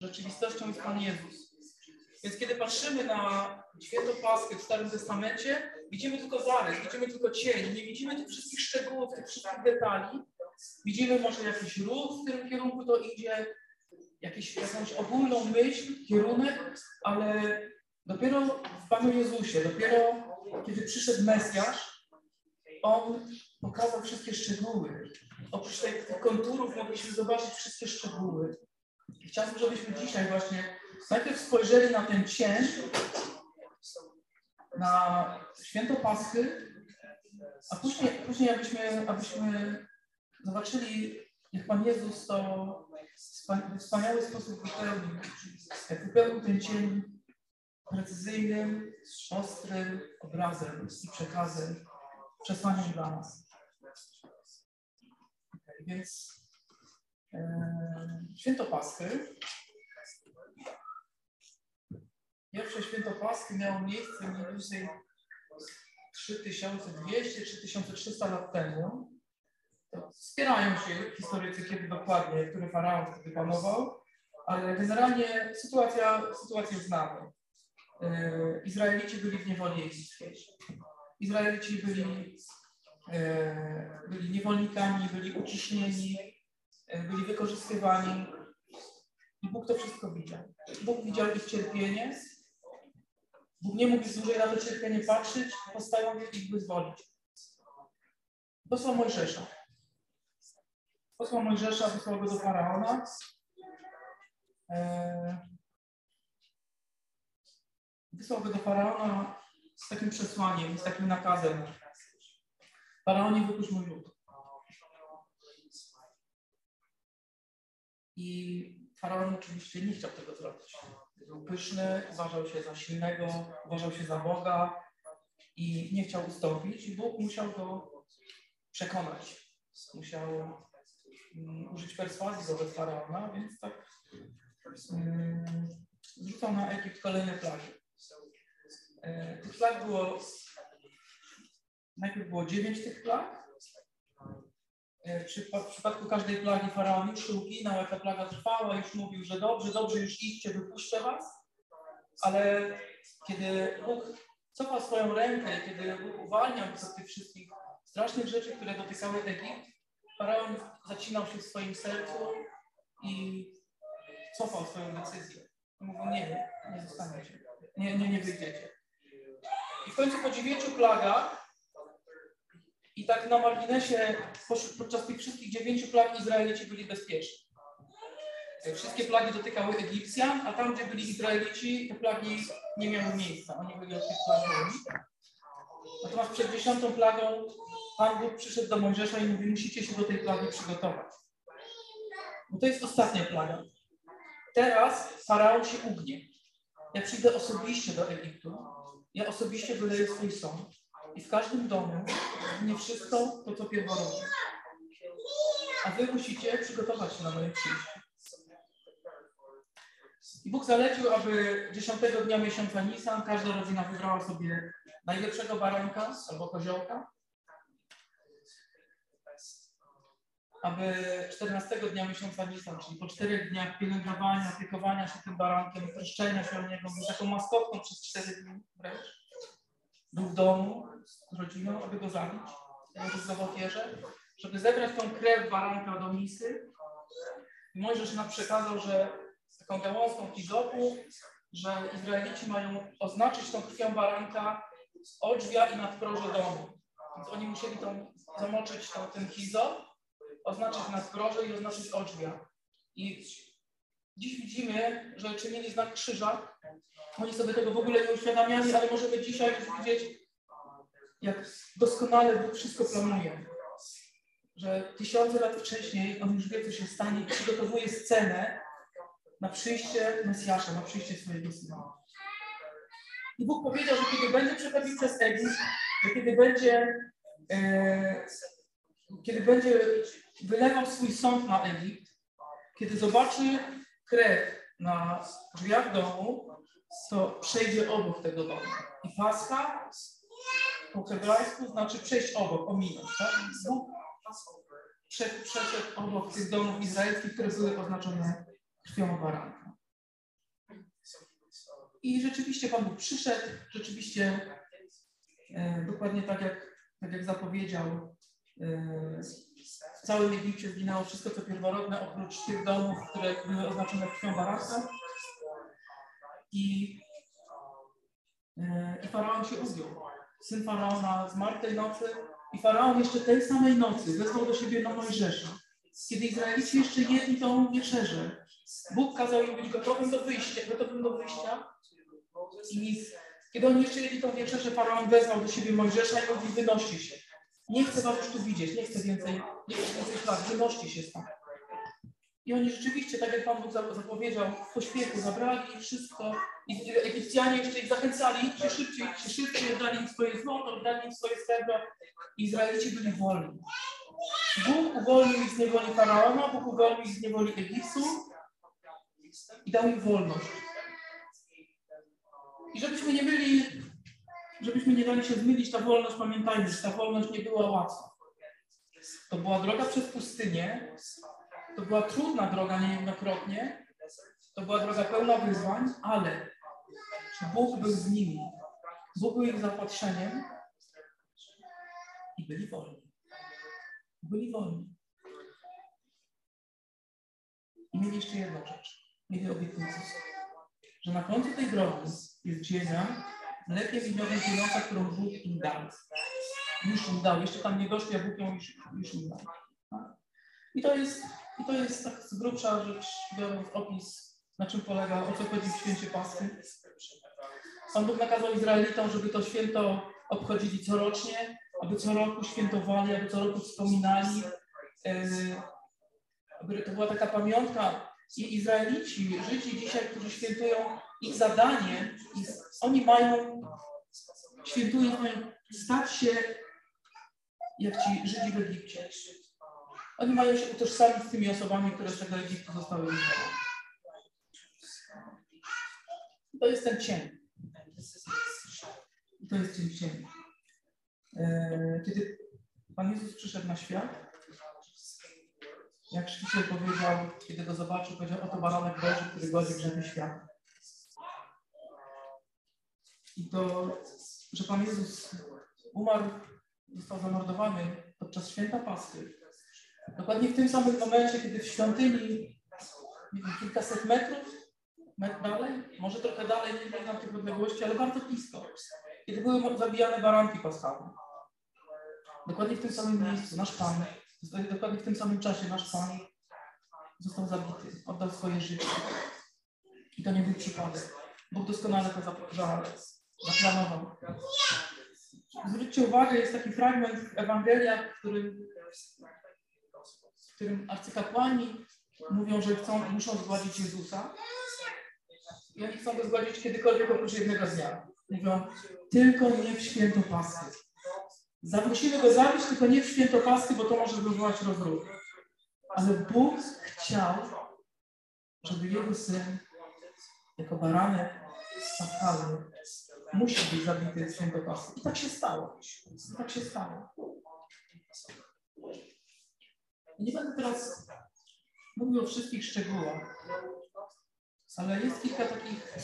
Rzeczywistością jest Pan Jezus. Więc kiedy patrzymy na świętą Paschę w Starym Testamencie, widzimy tylko zarys, widzimy tylko cień, nie widzimy tych wszystkich szczegółów, tych wszystkich detali. Widzimy może jakiś ruch, w którym kierunku to idzie, jakiś, jakąś ogólną myśl, kierunek, ale dopiero w Panu Jezusie, dopiero kiedy przyszedł Mesjasz, On pokazał wszystkie szczegóły. Oprócz tych konturów mogliśmy zobaczyć wszystkie szczegóły. Chciałbym, żebyśmy dzisiaj właśnie najpierw spojrzeli na ten cień, na święto Paschy, a później, później abyśmy, abyśmy zobaczyli, jak Pan Jezus to w wspaniały sposób wypełnił. Jak wypełnił ten cień precyzyjnym, ostrym obrazem i przekazem, przesłaniem dla nas. Okay, więc święto Paschy. Pierwsze święto Paschy miało miejsce mniej więcej 3200-3300 lat temu. Wspierają się historycy, kiedy dokładnie, który faraon wtedy panował, ale generalnie sytuacja, sytuację znamy. E, Izraelici byli w niewoli egipskiej. Izraelici byli, e, byli niewolnikami, byli uciśnieni, byli wykorzystywani. I Bóg to wszystko widział. Bóg widział ich cierpienie. Bóg nie mógł dłużej na to cierpienie patrzeć, postanowił ich wyzwolić. Posłał Mojżesza. Posłał Mojżesza, wysłał go do Faraona. Wysłał go do Faraona z takim przesłaniem, z takim nakazem. Faraonie, wypuść mój lud. I Faraon oczywiście nie chciał tego zrobić. Był pyszny, uważał się za silnego, uważał się za Boga i nie chciał ustąpić. I Bóg musiał go przekonać. Musiał um, użyć perswazji wobec Faraona, więc tak zrzucał na Egipt kolejne plagi. E, tych plag było, najpierw było dziewięć tych plag. E, w przypadku każdej plagi faraon już uginał, jak ta plaga trwała, już mówił, że dobrze, dobrze, już idźcie, wypuszczę was. Ale kiedy Bóg cofał swoją rękę, kiedy Bóg uwalniał z tych wszystkich strasznych rzeczy, które dotykały Egipt, faraon zacinał się w swoim sercu i cofał swoją decyzję. Mówił, nie, nie zostaniecie, nie, nie, nie wyjdziecie. I w końcu po dziewięciu plagach i tak na marginesie podczas tych wszystkich dziewięciu plag Izraelici byli bezpieczni. Wszystkie plagi dotykały Egipcjan, a tam, gdzie byli Izraelici, te plagi nie miały miejsca. Oni byli od tych plag. Natomiast przed dziesiątą plagą Pan Bóg przyszedł do Mojżesza i mówi, musicie się do tej plagi przygotować. Bo to jest ostatnia plaga. Teraz Faraon się ugnie. Ja przyjdę osobiście do Egiptu ja osobiście wyleję swój sąd i w każdym domu nie wszystko to, co pierworodne. A wy musicie przygotować się na moje przyjście. I Bóg zalecił, aby dziesiątego dnia miesiąca Nisan każda rodzina wybrała sobie najlepszego baranka albo koziołka, aby 14 dnia miesiąca Nisan, czyli po czterech dniach pielęgnowania, opiekowania się tym barankiem, troszczenia się o niego, był taką maskotką przez cztery dni wręcz, był w domu z rodziną, aby go zabić, w ofierze, żeby zebrać tą krew baranka do misy. I Mojżesz nam przekazał, że taką gałązką hizopu, że Izraelici mają oznaczyć tą krwią baranka odrzwia i nadproże domu. Więc oni musieli tą, zamoczyć tą, ten hizop oznaczyć nadgroże i oznaczyć odrzwia. I dziś widzimy, że czynili znak krzyża. Oni sobie tego w ogóle nie uświadamiali, ale możemy dzisiaj już widzieć, jak doskonale Bóg wszystko planuje. Że tysiące lat wcześniej on już wie, co się stanie i przygotowuje scenę na przyjście Mesjasza, na przyjście swojego Syna. I Bóg powiedział, że kiedy będzie przechodził przez Egipt, że kiedy będzie, e, kiedy będzie wylewał swój sąd na Egipt, kiedy zobaczy krew na drzwiach domu, to przejdzie obok tego domu. I Pascha po hebrajsku znaczy przejść obok, ominąć. Tak? Bóg przeszedł obok tych domów izraelskich, które były oznaczone krwią baranka. I rzeczywiście Pan Bóg przyszedł, rzeczywiście e, dokładnie tak jak, tak jak zapowiedział. E, w całym Egipcie zginęło wszystko, co pierworodne, oprócz tych domów, które były oznaczone krwią baranka. I, e, I faraon się ugiął. Syn faraona zmarł tej nocy i faraon jeszcze tej samej nocy wezwał do siebie na Mojżesza. Kiedy Izraelici jeszcze jedli tą wieczerzę, Bóg kazał im być gotowym do wyjścia, gotowym do wyjścia. I kiedy oni jeszcze jedli tą wieczerzę, faraon wezwał do siebie Mojżesza i mówi, wynoście się. Nie chcę was już tu widzieć, nie chcę więcej, nie chcę więcej ślad, wynoście się stąd. I oni rzeczywiście, tak jak Pan Bóg zapowiedział, w pośpiechu zabrali wszystko i Egipcjanie jeszcze ich zachęcali, się szybciej, się szybciej, dali im swoje złoto, dali im swoje srebro. Izraelici byli wolni. Bóg uwolnił ich z niewoli Faraona, Bóg uwolnił ich z niewoli Egiptu i dał im wolność. I żebyśmy nie byli, żebyśmy nie dali się zmylić, ta wolność, pamiętajmy, że ta wolność nie była łatwa. To była droga przez pustynię, to była trudna droga niejednokrotnie, to była droga pełna wyzwań, ale Bóg był z nimi. Bóg był ich zaopatrzeniem i byli wolni. Byli wolni. I mieli jeszcze jedną rzecz. Mieli obietnicę, że na końcu tej drogi jest ziemia, lepiej widniowym pieniądza, którą Bóg im dał. Już im dał. Jeszcze tam nie doszli, a Bóg ją już, już im dał. I to jest, i to jest tak z grubsza rzecz, biorąc opis, na czym polega, o co chodzi w święcie Paschy. Pan Bóg nakazał Izraelitom, żeby to święto obchodzili corocznie, aby co roku świętowali, aby co roku wspominali. E, aby to była taka pamiątka. I Izraelici, Żydzi dzisiaj, którzy świętują, ich zadanie, ich, oni mają, świętują, mają stać się jak ci Żydzi w Egipcie. Oni mają się utożsamić z tymi osobami, które z tego Egiptu zostały wyzwolone. To jest ten cień. To jest cień cień. E, kiedy Pan Jezus przyszedł na świat, jak Szkiciel powiedział, kiedy go zobaczył, powiedział, oto baranek Boży, który godzi grzechy świata. I to, że Pan Jezus umarł, został zamordowany podczas święta Paschy, Dokładnie w tym samym momencie, kiedy w świątyni, kilkaset metrów, metr dalej, może trochę dalej, nie znam tych odległości, ale bardzo blisko, kiedy były zabijane baranki paschalne. Dokładnie w tym samym miejscu nasz Pan, dokładnie w tym samym czasie nasz Pan został zabity, oddał swoje życie. I to nie był przypadek. Bóg doskonale to zaplanował. Zwróćcie uwagę, jest taki fragment w Ewangeliach, w którym którym arcykapłani mówią, że chcą, muszą zgładzić Jezusa. I oni chcą go zgładzić kiedykolwiek oprócz jednego dnia. Mówią, tylko nie w święto Paschy. Zaprosimy go zabić, tylko nie w święto Paschy, bo to może wywołać rozruch. Ale Bóg chciał, żeby jego syn, jako baranek paschalny, musi być zabity w święto Paschy. I tak się stało. I tak się stało. Nie będę teraz mówił o wszystkich szczegółach, ale jest kilka takich,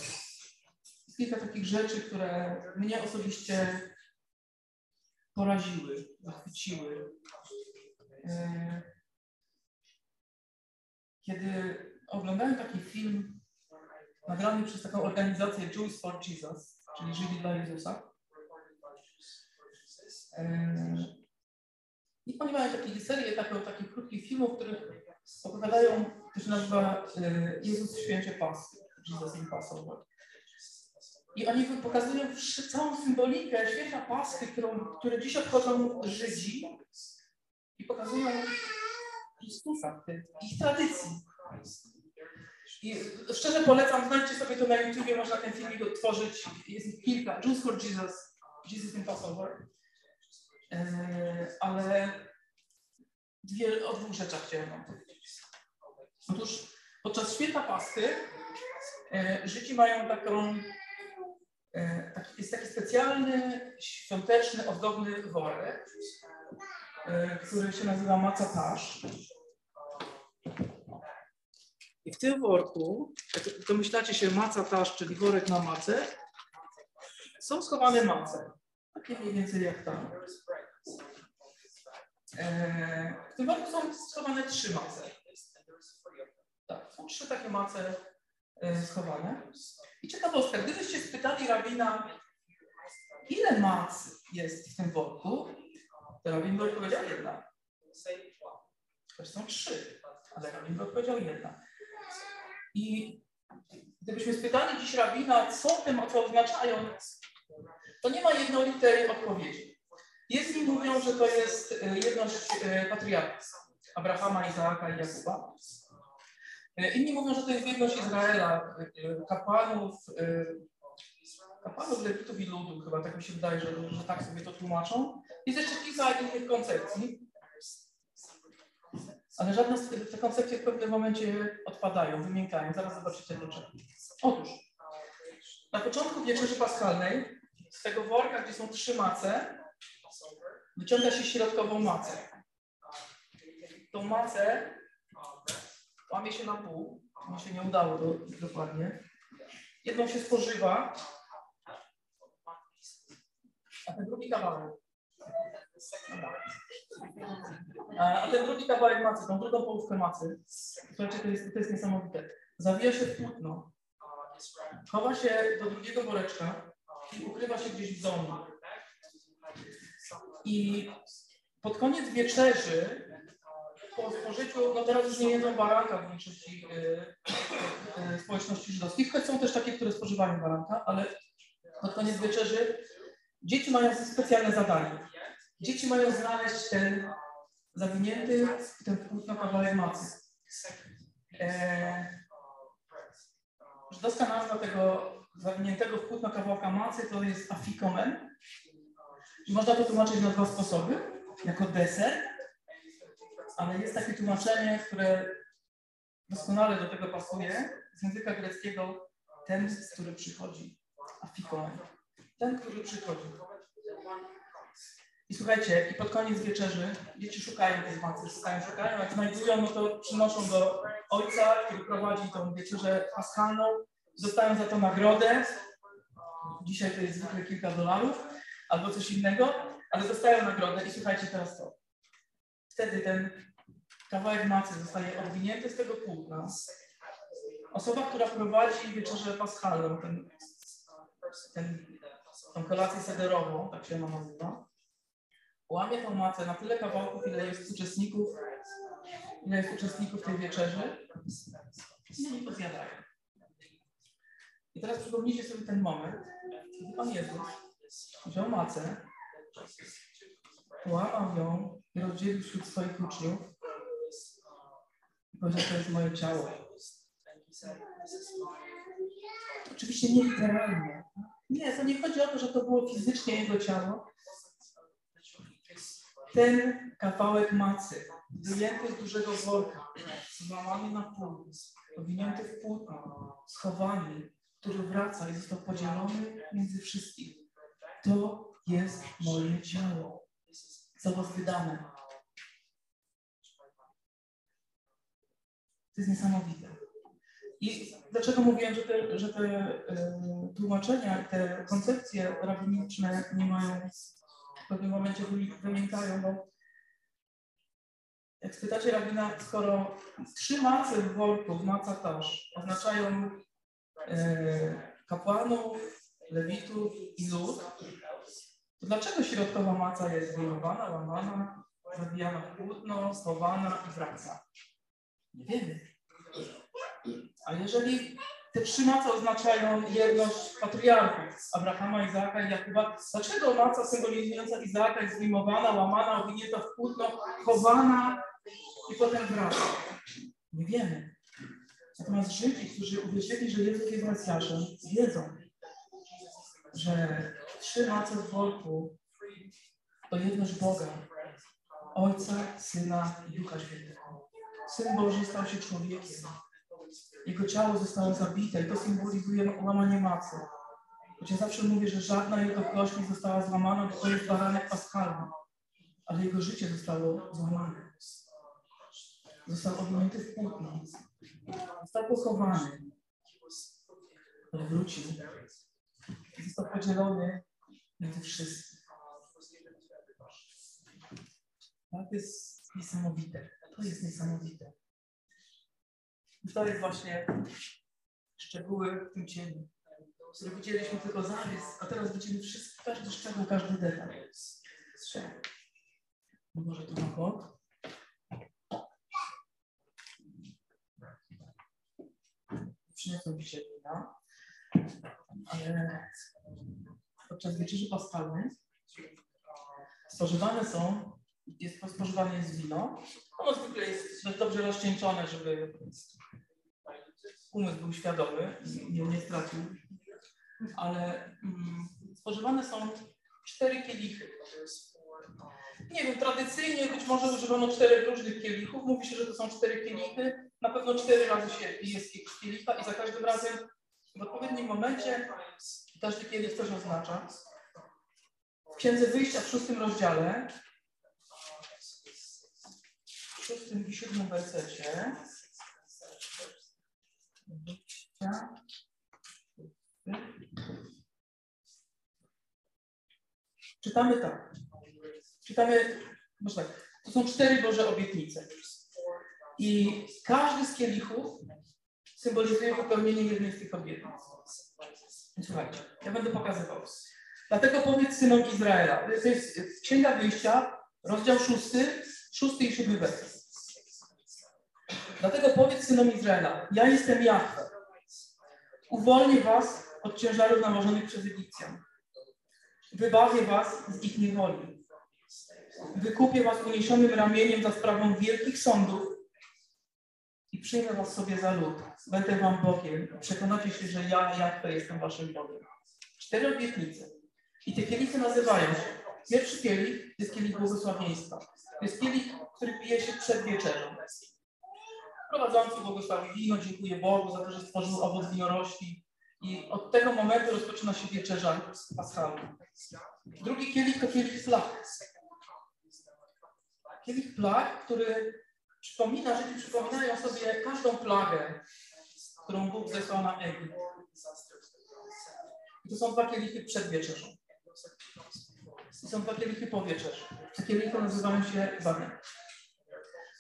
kilka takich rzeczy, które mnie osobiście poraziły, zachwyciły. E, kiedy oglądałem taki film nagrany przez taką organizację Jews for Jesus, czyli Żydzi dla Jezusa, e, i oni mają takie serię taką, takich krótkich filmów, które opowiadają, to się nazywa e, Jezus święcie Paschy, Jesus in Passover. I oni pokazują całą symbolikę święta Paschy, którą, które dziś obchodzą Żydzi i pokazują Chrystusa, ich tradycji. I szczerze polecam, znajdźcie sobie to na YouTubie, można ten filmik odtworzyć. Jest ich kilka. Jews for Jesus, Jesus in Passover. E, ale dwie, o dwóch rzeczach chciałem Wam powiedzieć. Otóż podczas święta Paschy e, Żydzi mają taką, e, jest taki specjalny, świąteczny, ozdobny worek, który się nazywa macatasz. I w tym worku, jak domyślacie się maca tasz, czyli worek na macę, są schowane mace. Takie mniej więcej jak tam. Eee, w tym worku są schowane trzy mace. Tak, są trzy takie mace e, schowane. I ciekawostka, gdybyście spytali rabina, ile mac jest w tym worku, to rabin by odpowiedział jedna. Też są trzy, ale rabin by odpowiedział jedna. I gdybyśmy spytali dziś rabina, co tym co oznaczają, to nie ma jednolitej odpowiedzi. Jedni mówią, że to jest e, jedność e, patriarchów Abrahama, Izaaka i Jakuba. E, inni mówią, że to jest jedność Izraela, kapłanów, kapłanów, lewitów i ludu, chyba tak mi się wydaje, że, że tak sobie to tłumaczą. Jest jeszcze kilka innych koncepcji. Ale żadne z te koncepcje w pewnym momencie odpadają, wymiękają. Zaraz zobaczycie dlaczego. Otóż, na początku wieczerzy paschalnej z tego worka, gdzie są trzy mace, wyciąga się środkową macę. Tą macę łamie się na pół. Mi się nie udało do, dokładnie. Jedną się spożywa, a ten drugi kawałek. A ten drugi kawałek macy, tą drugą połówkę macy, słuchajcie, to jest, to jest niesamowite. Zawija się w płótno, chowa się do drugiego woreczka i ukrywa się gdzieś w domu. I pod koniec wieczerzy, po spożyciu, no teraz już nie jedzą baranka w większości y, y, społeczności żydowskich, choć są też takie, które spożywają baranka, ale pod koniec wieczerzy dzieci mają specjalne zadanie. Dzieci mają znaleźć ten zawinięty ten płótno kawałek macy. E, żydowska nazwa tego zawiniętego w płótno kawałka macy to jest afikomen. I można to tłumaczyć na dwa sposoby. Jako deser, ale jest takie tłumaczenie, które doskonale do tego pasuje, z języka greckiego ten, który przychodzi. Afikomen. Ten, który przychodzi. I słuchajcie, i pod koniec wieczerzy dzieci szukają tej macy, szukają, szukają, jak znajdują, no to przynoszą do ojca, który prowadzi tą wieczerzę paschalną, dostają za to nagrodę. Dzisiaj to jest zwykle kilka dolarów albo coś innego, ale dostają nagrodę i słuchajcie teraz to. Wtedy ten kawałek macy zostaje odwinięty z tego płótna. Osoba, która prowadzi wieczerzę paschalną, ten, ten, tą kolację sederową, tak się ona nazywa, łamie tą macę na tyle kawałków, ile jest uczestników, ile jest uczestników tej wieczerzy i oni to zjadają. I teraz przypomnijcie sobie ten moment, kiedy Pan Jezus wziął macę, łamał ją i rozdzielił wśród swoich uczniów i powiedział, to jest moje ciało. Oczywiście nie literalnie. Nie, to nie chodzi o to, że to było fizycznie jego ciało, ten kawałek macy, wyjęty z dużego worka, złamany na pół, owinięty w płótno, schowany, który wraca i został podzielony między wszystkich. To jest moje ciało, za was wydane. To jest niesamowite. I dlaczego mówiłem, że te, że te y, tłumaczenia, te koncepcje rabiniczne nie mają w pewnym momencie wymiękają, bo jak spytacie rabina, skoro trzy mace w worku, w maca też, oznaczają kapłanów, lewitów i lud, to dlaczego środkowa maca jest wyjmowana, łamana, zabijana w płótno, schowana i wraca? Nie wiemy. A jeżeli te trzy mace oznaczają jedność patriarchów Abrahama, Izaaka i Jakuba. Dlaczego maca symbolizująca Izaaka jest zdejmowana, łamana, owinięta w płótno, chowana i potem wraca? Nie wiemy. Natomiast Żydzi, którzy uwierzyli, że Jezus jest Mesjaszem, wiedzą, że trzy mace w worku to jedność Boga, Ojca, Syna i Ducha Świętego. Syn Boży stał się człowiekiem. Jego ciało zostało zabite i to symbolizuje łamanie macy. Choć ja zawsze mówię, że żadna jego kość nie została złamana, bo to jest baranek paschalny. Ale jego życie zostało złamane. Został owinięty w płótno. Został pochowany. Wrócił. Został podzielony między wszystkich. To jest niesamowite. To jest niesamowite. To jest właśnie szczegóły w tym cieniu, które widzieliśmy tylko zarys, a teraz widzimy wszystko, każdy szczegół, każdy detal. Może na bok. Przyniosłem dzisiaj wina, ale podczas wieczerzy paschalnej spożywane są, jest spożywane jest wino. Ono zwykle jest dobrze rozcieńczone, żeby umysł był świadomy, nie, nie stracił. Ale mm, spożywane są cztery kielichy. Nie wiem, tradycyjnie być może używano czterech różnych kielichów. Mówi się, że to są cztery kielichy. Na pewno cztery razy się jest kielicha i za każdym razem w odpowiednim momencie każdy kielich coś oznacza. W Księdze Wyjścia w szóstym rozdziale, w szóstym i siódmym wersecie, czytamy tak. Czytamy, może tak, to są cztery Boże obietnice. I każdy z kielichów symbolizuje wypełnienie jednej z tych obietnic. Słuchajcie, ja będę pokazywał. Dlatego powiedz synom Izraela. To jest Księga Wyjścia, rozdział szósty, szósty i siódmy werset. Dlatego powiedz synom Izraela, ja jestem Jahwe. Uwolnię was od ciężarów nałożonych przez Egipcjan. Wybawię was z ich niewoli. Wykupię was uniesionym ramieniem za sprawą wielkich sądów i przyjmę was sobie za lud. Będę wam Bogiem. Przekonacie się, że ja, Jahwe, jestem waszym Bogiem. Cztery obietnice. I te kielichy nazywają się. Pierwszy kielich jest kielich błogosławieństwa. To jest kielich, który pije się przed wieczerzą. Prowadzący błogosławi wino, dziękuję Bogu za to, że stworzył owoc winorośli. I od tego momentu rozpoczyna się wieczerza paschalna. Drugi kielich to kielich flag. Kielich plag, który przypomina, że przypominają sobie każdą plagę, którą Bóg zesłał na Egipt. I to są dwa kielichy przed wieczerzą. I są dwa kielichy po wieczerzy. Te kielichy nazywają się bagnem.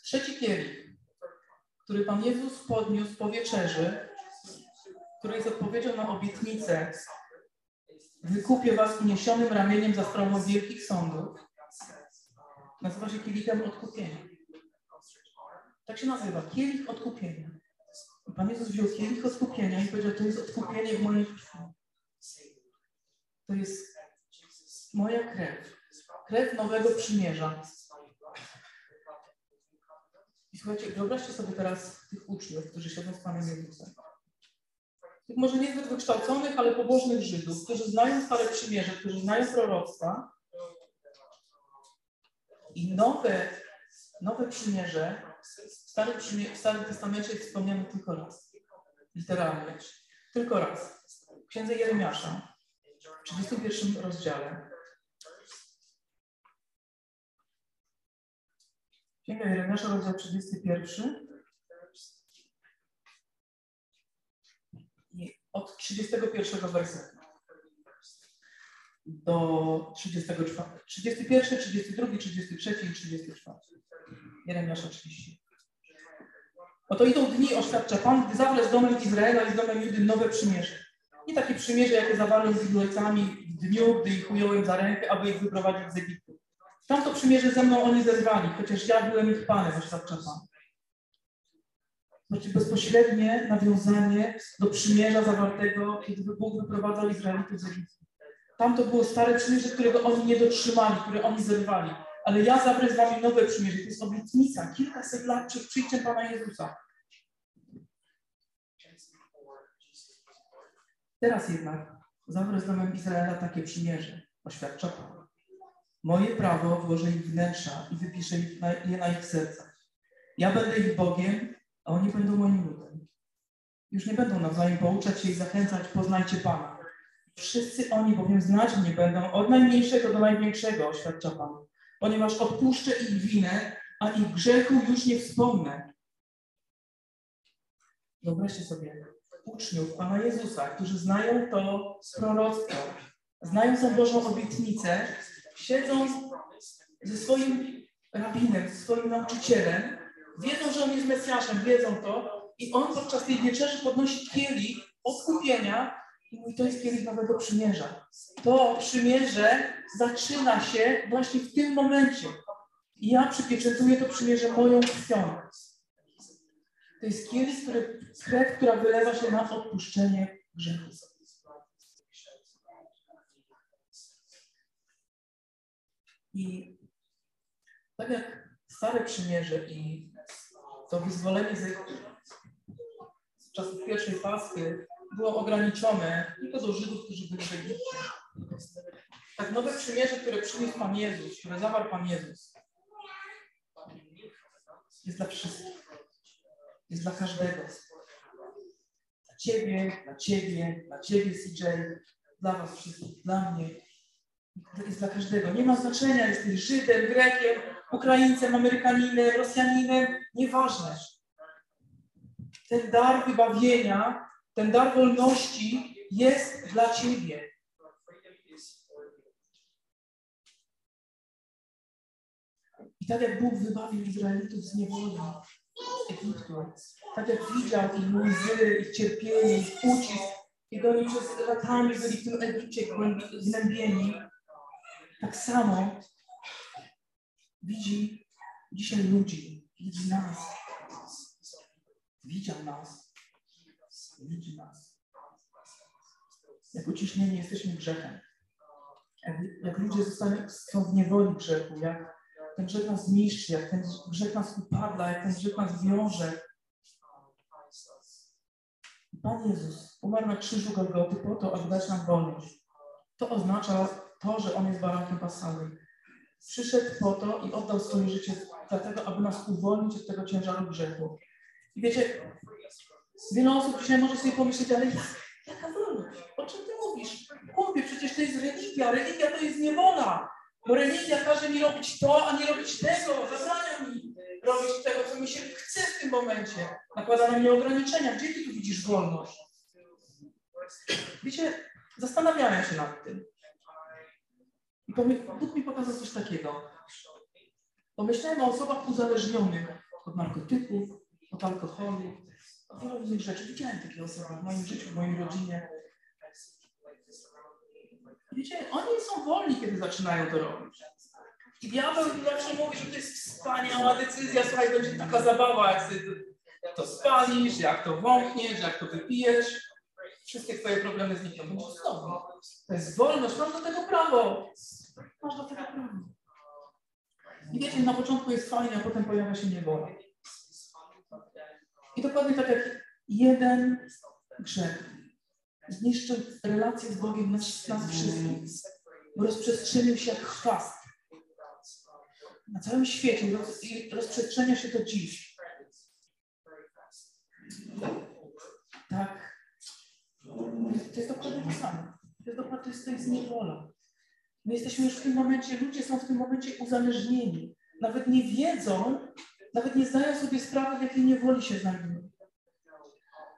Trzeci kielich, który Pan Jezus podniósł po wieczerzy, który jest odpowiedzią na obietnicę wykupię was uniesionym ramieniem za sprawą wielkich sądów, nazywa się kielichem odkupienia. Tak się nazywa, kielich odkupienia. Pan Jezus wziął kielich odkupienia i powiedział, to jest odkupienie w mojej krwi. To jest moja krew. Krew nowego przymierza. I słuchajcie, wyobraźcie sobie teraz tych uczniów, którzy siedzą z Panem Jezusem. Tych może niezbyt wykształconych, ale pobożnych Żydów, którzy znają Stare Przymierze, którzy znają proroctwa. I nowe, nowe przymierze w Starym, w Starym Testamencie jest wspomniane tylko raz. Literalnie. Tylko raz. W Księdze Jeremiasza, w 31 rozdziale. Księga Jeremiasza, rozdział 31. I od 31 wersetu do 34. 31, 32, 33 i 34. Jeremiasza 30. Oto idą dni, oświadcza Pan, gdy zawrę z domem Izraela i z domem Judy nowe przymierze. Nie takie przymierze, jakie zawarłem z ich ojcami w dniu, gdy ich ująłem za rękę, aby ich wyprowadzić z Egiptu. Tamto przymierze ze mną oni zezwali, chociaż ja byłem ich Panem, oświadcza Pan. Znaczy bezpośrednie nawiązanie do przymierza zawartego, kiedy Bóg wyprowadzał Izraelitów z Egiptu. Tam to było stare przymierze, którego oni nie dotrzymali, które oni zerwali. Ale ja zawrę z wami nowe przymierze. To jest obietnica kilkaset lat przed przyjściem Pana Jezusa. Teraz jednak zawrę z domem Izraela takie przymierze, oświadcza Pan. Moje prawo włożę ich wnętrza i wypiszę je na ich sercach. Ja będę ich Bogiem, a oni będą moim ludem. Już nie będą nawzajem pouczać się i zachęcać, poznajcie Pana. Wszyscy oni bowiem znać mnie będą od najmniejszego do największego, oświadcza Pan. Ponieważ odpuszczę ich winę, a ich grzechu już nie wspomnę. Wyobraźcie sobie uczniów Pana Jezusa, którzy znają to proroctwo, znają tą Bożą obietnicę, siedzą ze swoim rabinem, ze swoim nauczycielem, wiedzą, że On jest Mesjaszem, wiedzą to i On podczas tej wieczerzy podnosi kielich odkupienia i mówi, to jest kielich nowego przymierza. To przymierze zaczyna się właśnie w tym momencie. I ja przypieczętuję to przymierze moją krwią. To jest kielich, który, krew, która wylewa się na odpuszczenie grzechów. I tak jak Stare Przymierze i to wyzwolenie z, z czasów pierwszej Paschy było ograniczone tylko do Żydów, którzy byli w Egipcie. Tak nowe przymierze, które przyniósł Pan Jezus, które zawarł Pan Jezus, jest dla wszystkich. Jest dla każdego. Dla Ciebie, dla Ciebie, dla Ciebie CJ, dla Was wszystkich, dla mnie. Jest dla każdego. Nie ma znaczenia, jesteś Żydem, Grekiem, Ukraińcem, Amerykaninem, Rosjaninem. Nieważne. Ten dar wybawienia, ten dar wolności jest dla Ciebie. I tak jak Bóg wybawił Izraelitów z niewoli Egiptu, tak jak widział ich łzy, ich cierpienie, ich ucisk, kiedy oni przez latami byli w tym Egipcie gnębieni, tak samo widzi dzisiaj ludzi, widzi nas. Widział nas. Widzi nas. Jak uciśnieni jesteśmy grzechem. Jak, jak ludzie zostaną, są w niewoli grzechu, jak ten grzech nas zniszczy, jak ten grzech nas upadla, jak ten grzech nas wiąże. Pan Jezus umarł na krzyżu Golgoty po to, aby dać nam wolność. To oznacza to, że On jest barankiem pasowym. Przyszedł po to i oddał swoje życie dlatego, aby nas uwolnić od tego ciężaru grzechu. I wiecie, wiele osób dzisiaj może sobie pomyśleć, ale jaka wolność? O czym ty mówisz? Chłopie, przecież to jest religia. Religia to jest niewola. Bo religia każe mi robić to, a nie robić tego. Zabrania mi robić tego, co mi się chce w tym momencie. Nakłada na mnie ograniczenia. Gdzie ty tu widzisz wolność? Wiecie, zastanawiałem się nad tym. I Bóg mi pokazał coś takiego. Pomyślałem o osobach uzależnionych od narkotyków, od alkoholu, wielu innych rzeczy. Widziałem takie osoby w moim życiu, w mojej rodzinie. Wiecie, oni są wolni, kiedy zaczynają to robić. I diabeł zawsze mówi, że to jest wspaniała decyzja, słuchaj, będzie taka zabawa, jak to spalisz, jak to wąchniesz, jak to wypijesz. Wszystkie twoje problemy znikną. Będzie cudownie. To jest wolność, masz do tego prawo. Masz do tego prawo. I wiecie, na początku jest fajnie, a potem pojawia się niewola. I dokładnie tak jak jeden grzech zniszczył relację z Bogiem nas, nas wszystkich. Rozprzestrzenił się jak chwast. Na całym świecie i rozprzestrzenia się to dziś. Tak. To jest dokładnie to samo. To jest dokładnie to jest niewola. My jesteśmy już w tym momencie, ludzie są w tym momencie uzależnieni. Nawet nie wiedzą, nawet nie zdają sobie sprawy, w jakiej niewoli się znajdują.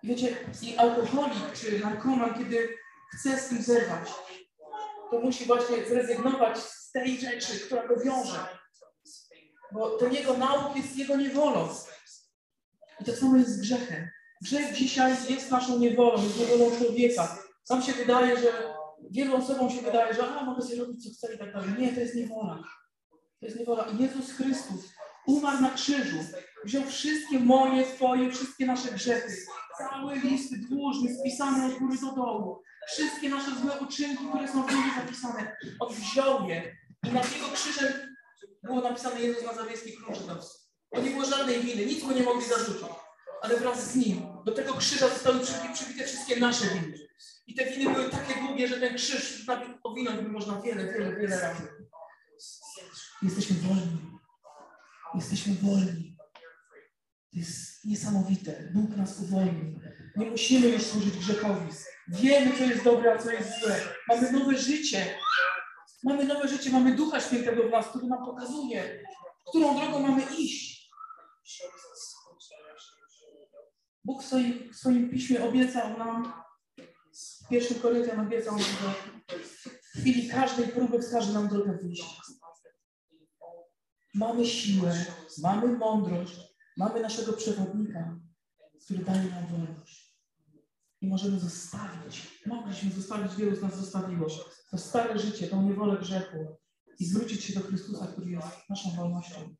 Wiecie, i alkoholik czy narkoman, kiedy chce z tym zerwać, to musi właśnie zrezygnować z tej rzeczy, która go wiąże. Bo ten jego nauk jest jego niewolą. I to samo jest z grzechem. Grzech dzisiaj jest naszą niewolą, jest niewolą człowieka. Nam się wydaje, że wielu osobom się wydaje, że a, mogę sobie robić co chcę i tak dalej. Nie, to jest niewola. To jest niewola. I Jezus Chrystus umarł na krzyżu, wziął wszystkie moje, twoje, wszystkie nasze grzechy, cały list dłużny, spisany od góry do dołu, wszystkie nasze złe uczynki, które są w nim zapisane, on wziął je i na jego krzyżem było napisane Jezus Nazawiecki Król Żydowski. On nie było żadnej winy, nic mu nie mogli zarzucić, ale wraz z nim do tego krzyża zostały przybite wszystkie nasze winy. I te winy były takie długie, że ten krzyż owinąć by można wiele, wiele, wiele razy. Jesteśmy wolni. Jesteśmy wolni. To jest niesamowite. Bóg nas uwolnił. Nie musimy już służyć grzechowi. Wiemy, co jest dobre, a co jest złe. Mamy nowe życie. Mamy nowe życie, mamy Ducha Świętego w nas, który nam pokazuje, którą drogą mamy iść. Bóg w swoim, w swoim piśmie obiecał nam, w pierwszym Koryntian obiecał że w chwili każdej próby wskaże nam drogę wyjścia. Mamy siłę, mamy mądrość, mamy naszego przewodnika, który daje nam wolność. I możemy zostawić, mogliśmy zostawić, wielu z nas zostawiło, to stare życie, tą niewolę grzechu i zwrócić się do Chrystusa, który jest naszą wolnością.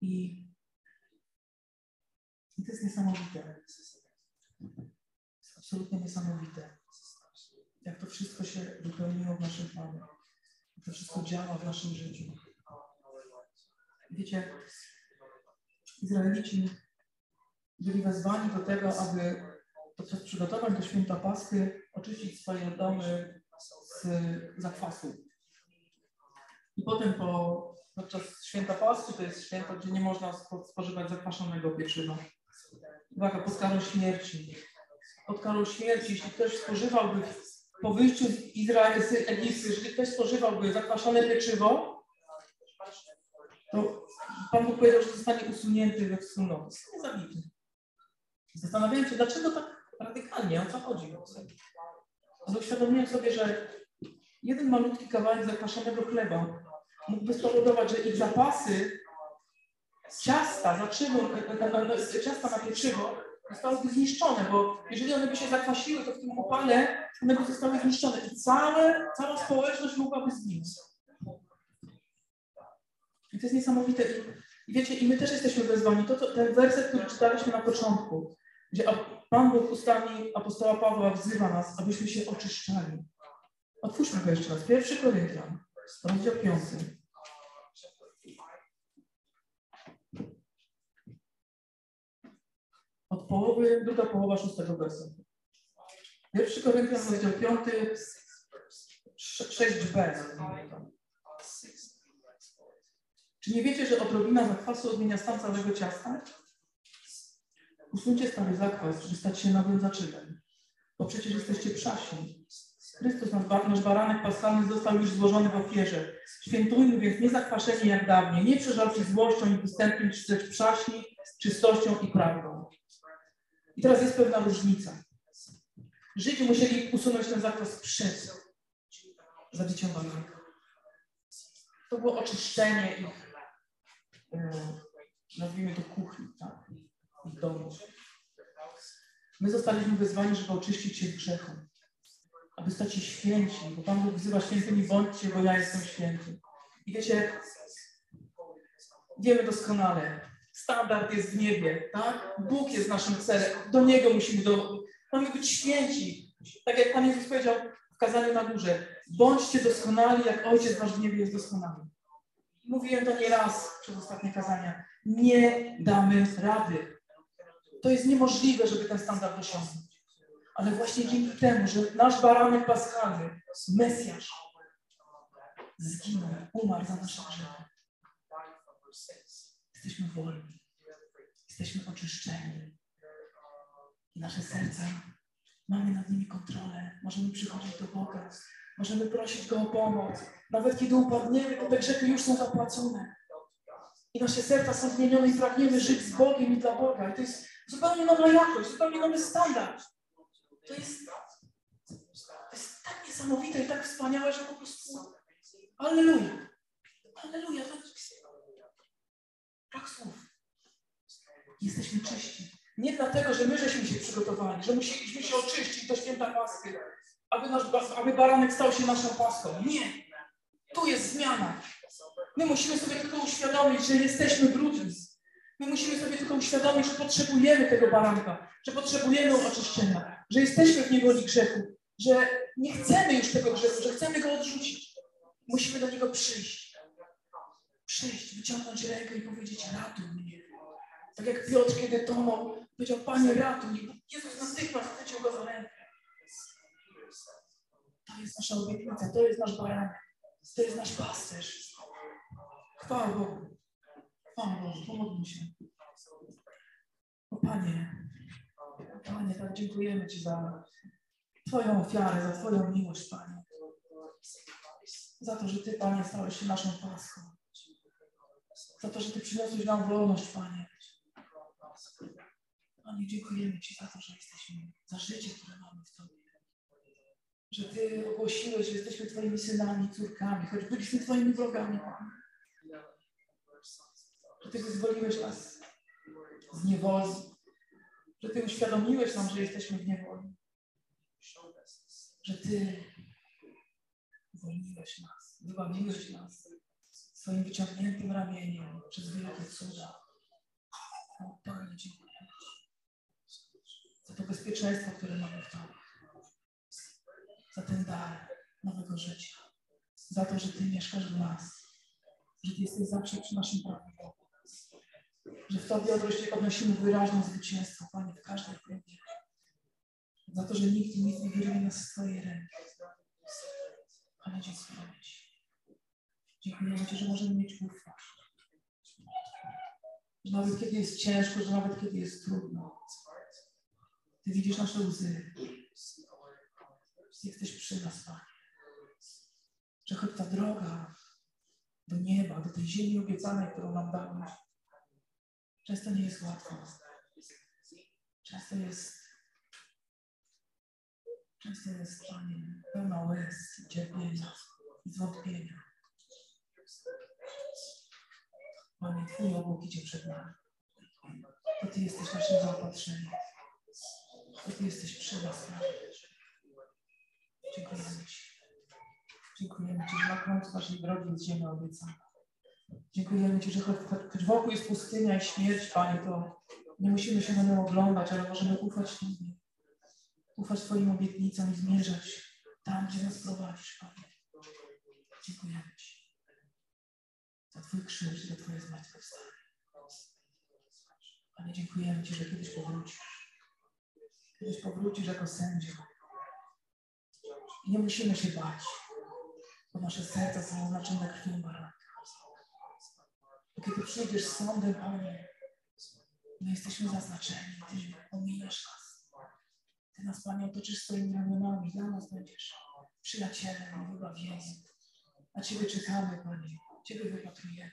I, I to jest niesamowite. Jest absolutnie niesamowite. Jak to wszystko się wypełniło w naszym Panu. To wszystko działa w naszym życiu. Wiecie, Izraelici byli wezwani do tego, aby podczas przygotowań do święta Paschy oczyścić swoje domy z zakwasu. I potem po, podczas święta Paschy, to jest święto, gdzie nie można spożywać zakwaszonego pieczywa. Uwaga, pod karą śmierci. Pod karą śmierci, jeśli ktoś spożywałby po wyjściu z Izraela, z Egiptu, jeżeli ktoś spożywałby zakwaszone pieczywo, to Pan Bóg powiedział, że zostanie usunięty we wspólnoty. Zabity. Zastanawiałem się, dlaczego tak radykalnie, o co chodzi. Ale uświadomiłem sobie, że jeden malutki kawałek zakwaszonego chleba mógłby spowodować, że ich zapasy ciasta, zaczynu, ciasta na pieczywo zostałyby zniszczone, bo jeżeli one by się zakwasiły, to w tym upale one by zostały zniszczone i całe, cała społeczność mogłaby zginąć. I to jest niesamowite. I wiecie, i my też jesteśmy wezwani. To, to, ten werset, który czytaliśmy na początku, gdzie Pan Bóg ustami apostoła Pawła wzywa nas, abyśmy się oczyszczali. Otwórzmy go jeszcze raz. Pierwszy Koryntian, rozdział 5. połowy, druga połowa szóstego wersetu. Pierwszy Koryntian, rozdział 5, 6b. Czy nie wiecie, że odrobina zakwasu odmienia stan całego ciasta? Usuńcie stary zakwas, żeby stać się nowym zaczynem. Bo przecież jesteście przaśni. Chrystus, nasz baranek paschalny, został już złożony w ofierze. Świętujmy więc nie zakwaszeni jak dawniej, nie przeżarci złością i występem, czy też przaśni, czystością i prawdą. I teraz jest pewna różnica. Żydzi musieli usunąć ten zakwas przed baranka. To było oczyszczenie ich, e, nazwijmy to kuchni, tak? ich domu. My zostaliśmy wezwani, żeby oczyścić się z aby stać się święci, bo Pan Bóg wzywa świętymi bądźcie, bo ja jestem święty. I wiecie, wiemy doskonale, standard jest w niebie, tak? Bóg jest naszym celem, do Niego musimy do... Mamy być święci. Tak jak Pan Jezus powiedział w kazaniu na górze, bądźcie doskonali, jak Ojciec Wasz w niebie jest doskonały. Mówiłem to nie raz przez ostatnie kazania. Nie damy rady. To jest niemożliwe, żeby ten standard osiągnąć. Ale właśnie dzięki temu, że nasz baranek paschalny, Mesjasz, zginął, umarł za nasze grzechy. Jesteśmy wolni. Jesteśmy oczyszczeni. I nasze serca, mamy nad nimi kontrolę. Możemy przychodzić do Boga. Możemy prosić Go o pomoc. Nawet kiedy upadniemy, to te grzechy już są zapłacone. I nasze serca są zmienione i pragniemy żyć z Bogiem i dla Boga. I to jest zupełnie nowa jakość, zupełnie nowy standard. To jest, to jest tak niesamowite i tak wspaniałe, że po prostu Alleluja. Alleluja. Brak słów. Jesteśmy czyści. Nie dlatego, że my żeśmy się przygotowali, że musieliśmy się oczyścić do święta Paschy, aby, nasz, aby baranek stał się naszą paską. Nie. Tu jest zmiana. My musimy sobie tylko uświadomić, że jesteśmy brudni. My musimy sobie tylko uświadomić, że potrzebujemy tego baranka, że potrzebujemy oczyszczenia, że jesteśmy w niewoli grzechu, że nie chcemy już tego grzechu, że chcemy go odrzucić. Musimy do niego przyjść. Przyjść, wyciągnąć rękę i powiedzieć: Ratuj mnie. Tak jak Piotr, kiedy tonął, powiedział: Panie, ratuj. Jezus natychmiast chwycił go za rękę. To jest nasza obietnica, to jest nasz baranek, to jest nasz pasterz. Chwała Bogu. Chwała Bogu, pomódlmy się. O Panie, Panie, tak dziękujemy Ci za Twoją ofiarę, za Twoją miłość, Panie. Za to, że Ty, Panie, stałeś się naszą paską. Za to, że Ty przyniosłeś nam wolność, Panie. Panie, dziękujemy Ci za to, że jesteśmy, za życie, które mamy w Tobie. Że Ty ogłosiłeś, że jesteśmy Twoimi synami, córkami, choć byliśmy Twoimi wrogami, Panie. Że Ty wyzwoliłeś nas z niewoli. Że Ty uświadomiłeś nam, że jesteśmy w niewoli. Że Ty uwolniłeś nas, wybawiłeś nas swoim wyciągniętym ramieniem przez wielkie cuda. O Panie, dziękuję za to bezpieczeństwo, które mamy w Tobie. Za ten dar nowego życia. Za to, że Ty mieszkasz w nas. Że Ty jesteś zawsze przy naszym prawie. Że w Tobie odnosimy wyraźne zwycięstwo, Panie, w każdej próbie. Za to, że nikt nic nie wyrwie nas z Twojej ręki. Panie, dziękujemy Ci. Dziękujemy Ci, że możemy mieć ufność. Że nawet kiedy jest ciężko, że nawet kiedy jest trudno, Ty widzisz nasze łzy. Jesteś przy nas, Panie. Że choć ta droga do nieba, do tej ziemi obiecanej, którą nam dałeś, często nie jest łatwa. Często jest Często jest, Panie, pełna łez, cierpienia i zwątpienia. Panie, Twój obłok idzie przed nami. To Ty jesteś naszym zaopatrzeniem. To Ty jesteś przy nas. Dziękujemy Ci. Dziękujemy Ci, że na końcu naszej drogi jest ziemia obiecana. Dziękujemy Ci, że choć wokół jest pustynia i śmierć, Panie, to nie musimy się na nią oglądać, ale możemy ufać Tobie. Ufać Twoim obietnicom i zmierzać tam, gdzie nas prowadzisz, Panie. Dziękujemy Ci za Twój krzyż i za Twoje zmartwychwstanie. Panie, dziękujemy Ci, że kiedyś powrócisz. Kiedyś powrócisz jako sędzia. I nie musimy się bać, bo nasze serca są oznaczone krwią baranka. Kiedy przyjdziesz z sądem, Panie, my jesteśmy zaznaczeni. Ty ominiesz nas. Ty nas, Panie, otoczysz swoimi ramionami. Dla nas będziesz przyjacielem wybawieniem. Na Ciebie czekamy, Panie. Ciebie wypatrujemy.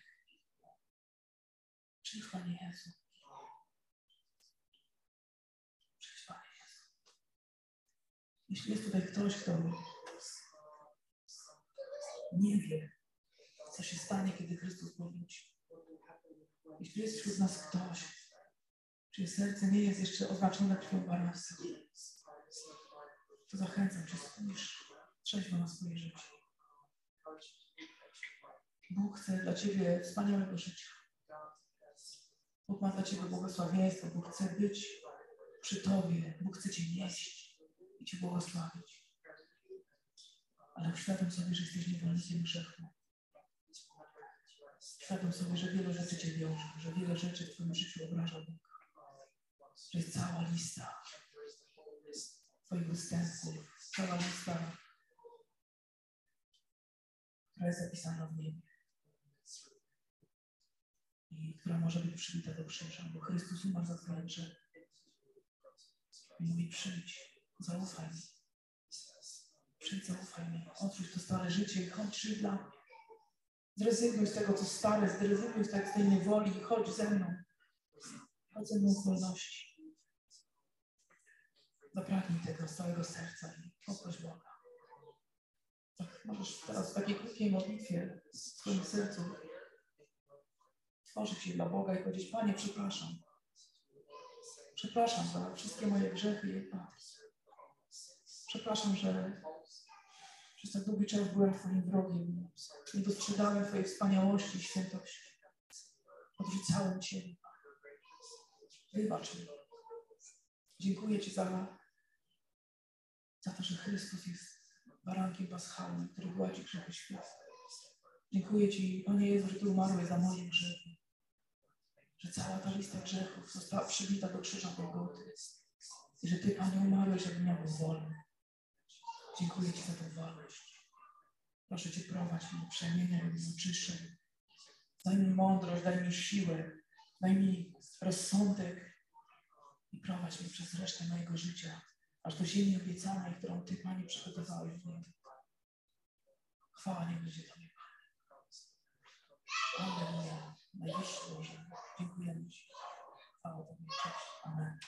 Przyjdź, Panie Jezu. Przyjdź, Panie Jezu. Jeśli jest tutaj ktoś, kto nie wie, co się stanie, kiedy Chrystus powróci. Jeśli jest wśród nas ktoś, czyje serce nie jest jeszcze oznaczone krwią baranowca, to zachęcam Cię, spójrz trzeźwo na swoje życie. Bóg chce dla Ciebie wspaniałego życia. Bóg ma dla Ciebie błogosławieństwo. Bóg chce być przy Tobie. Bóg chce Cię nieść i Cię błogosławić. Ale uświadom sobie, że jesteś niewolnikiem grzechu. Świadom sobie, że wiele rzeczy Cię wiąże, że wiele rzeczy w Twoim życiu obraża Bóg. Jest cała lista Twoich występów, cała lista, która jest zapisana w niebie i która może być przybita do krzyża, bo Chrystus umarł za Twoje grzechy. Mówi, przyjdź, zaufaj mi. Przyjdź, zaufaj mi. Otwórz to stare życie i chodź żyj dla mnie. Zrezygnuj z tego, co stare, zrezygnuj z tej niewoli i chodź ze mną. Chodź ze mną w wolności. Zapragnij tego z całego serca i poproś Boga. Tak, możesz teraz w takiej krótkiej modlitwie w swoim sercu tworzyć się dla Boga i powiedzieć, Panie, przepraszam. Przepraszam za wszystkie moje grzechy i upadki. Przepraszam, że przez tak długi czas byłem Twoim wrogiem. Nie dostrzegałem Twojej wspaniałości i świętości. Odrzucałem Ciebie. Wybacz mi. Dziękuję Ci za, za to, że Chrystus jest barankiem paschalnym, który gładzi grzechy świata. Dziękuję Ci, Panie Jezu, że Ty umarłeś za moje grzechy. Że cała ta lista grzechów została przybita do krzyża Golgoty. I że Ty, Panie, umarłeś, żebym ja był wolny. Dziękuję Ci za tę wolność. Proszę Cię, prowadź mnie, przemieniaj mnie, oczyszczaj. Daj mi mądrość, daj mi siłę, daj mi rozsądek i prowadź mnie przez resztę mojego życia, aż do ziemi obiecanej, którą Ty, Panie, przygotowałeś w niebie. Chwała nie będzie Tobie, Panie. Alleluja. Najwyższy Boże. Dziękujemy Ci. Chwała Tobie. Cześć. Amen.